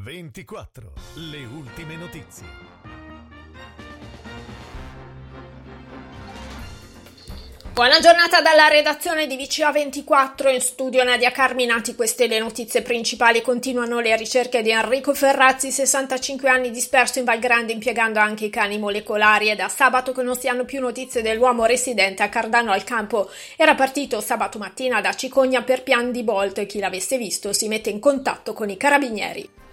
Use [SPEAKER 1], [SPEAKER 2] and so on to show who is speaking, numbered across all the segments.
[SPEAKER 1] 24. Le ultime notizie.
[SPEAKER 2] Buona giornata dalla redazione di VCA24 in studio Nadia Carminati. Queste le notizie principali. Continuano le ricerche di Enrico Ferrazzi, 65 anni disperso in Val Grande impiegando anche i cani molecolari. È da sabato che non si hanno più notizie dell'uomo residente a Cardano al campo. Era partito sabato mattina da Cicogna per pian di Bolt e chi l'avesse visto si mette in contatto con i carabinieri.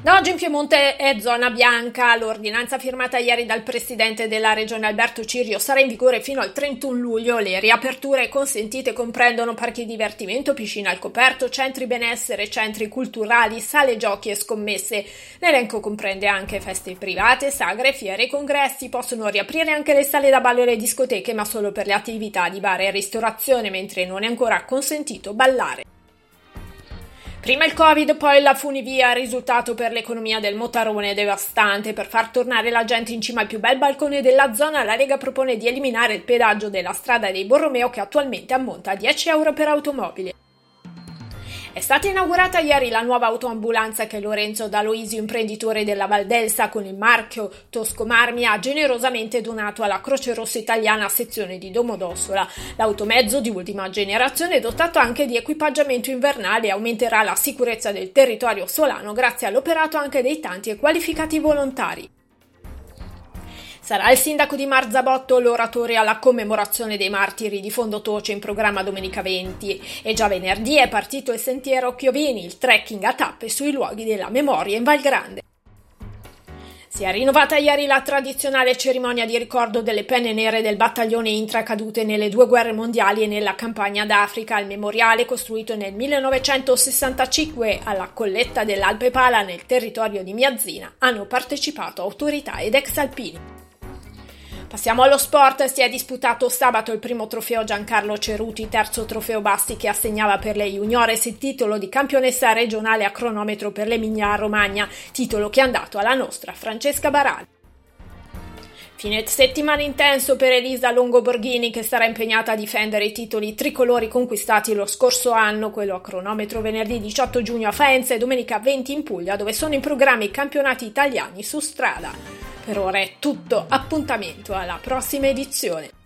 [SPEAKER 2] Da oggi in Piemonte è zona bianca. L'ordinanza firmata ieri dal presidente della regione Alberto Cirio sarà in vigore fino al 31 luglio. Le riaperture consentite comprendono parchi divertimento, piscina al coperto, centri benessere, centri culturali, sale giochi e scommesse. L'elenco comprende anche feste private, sagre, fiere e congressi. Possono riaprire anche le sale da ballo e le discoteche, ma solo per le attività di bar e ristorazione, mentre non è ancora consentito ballare. Prima il Covid, poi la funivia, risultato per l'economia del Motarone devastante. Per far tornare la gente in cima al più bel balcone della zona, la Lega propone di eliminare il pedaggio della strada dei Borromeo che attualmente ammonta a 10 euro per automobile. È stata inaugurata ieri la nuova autoambulanza che Lorenzo D'Aloisio, imprenditore della Valdelsa con il marchio Tosco Marmi, ha generosamente donato alla Croce Rossa Italiana sezione di Domodossola. L'automezzo di ultima generazione, dotato anche di equipaggiamento invernale, aumenterà la sicurezza del territorio solano grazie all'operato anche dei tanti e qualificati volontari. Sarà il sindaco di Marzabotto l'oratore alla commemorazione dei martiri di Fondotoce in programma domenica 20 e già venerdì è partito il sentiero Chiovini, il trekking a tappe sui luoghi della memoria in Val Grande. Si è rinnovata ieri la tradizionale cerimonia di ricordo delle penne nere del battaglione Intra cadute nelle due guerre mondiali e nella campagna d'Africa. Il memoriale, costruito nel 1965 alla colletta dell'Alpe Pala nel territorio di Miazzina, hanno partecipato autorità ed ex alpini. Passiamo allo sport, si è disputato sabato il primo trofeo Giancarlo Ceruti, terzo trofeo Basti che assegnava per le juniores il titolo di campionessa regionale a cronometro per l'Emilia Romagna, titolo che è andato alla nostra Francesca Barali. Fine settimana intenso per Elisa Longo Borghini che sarà impegnata a difendere i titoli tricolori conquistati lo scorso anno, quello a cronometro venerdì 18 giugno a Faenza e domenica 20 in Puglia, dove sono in programma i campionati italiani su strada. Per ora è tutto, appuntamento alla prossima edizione.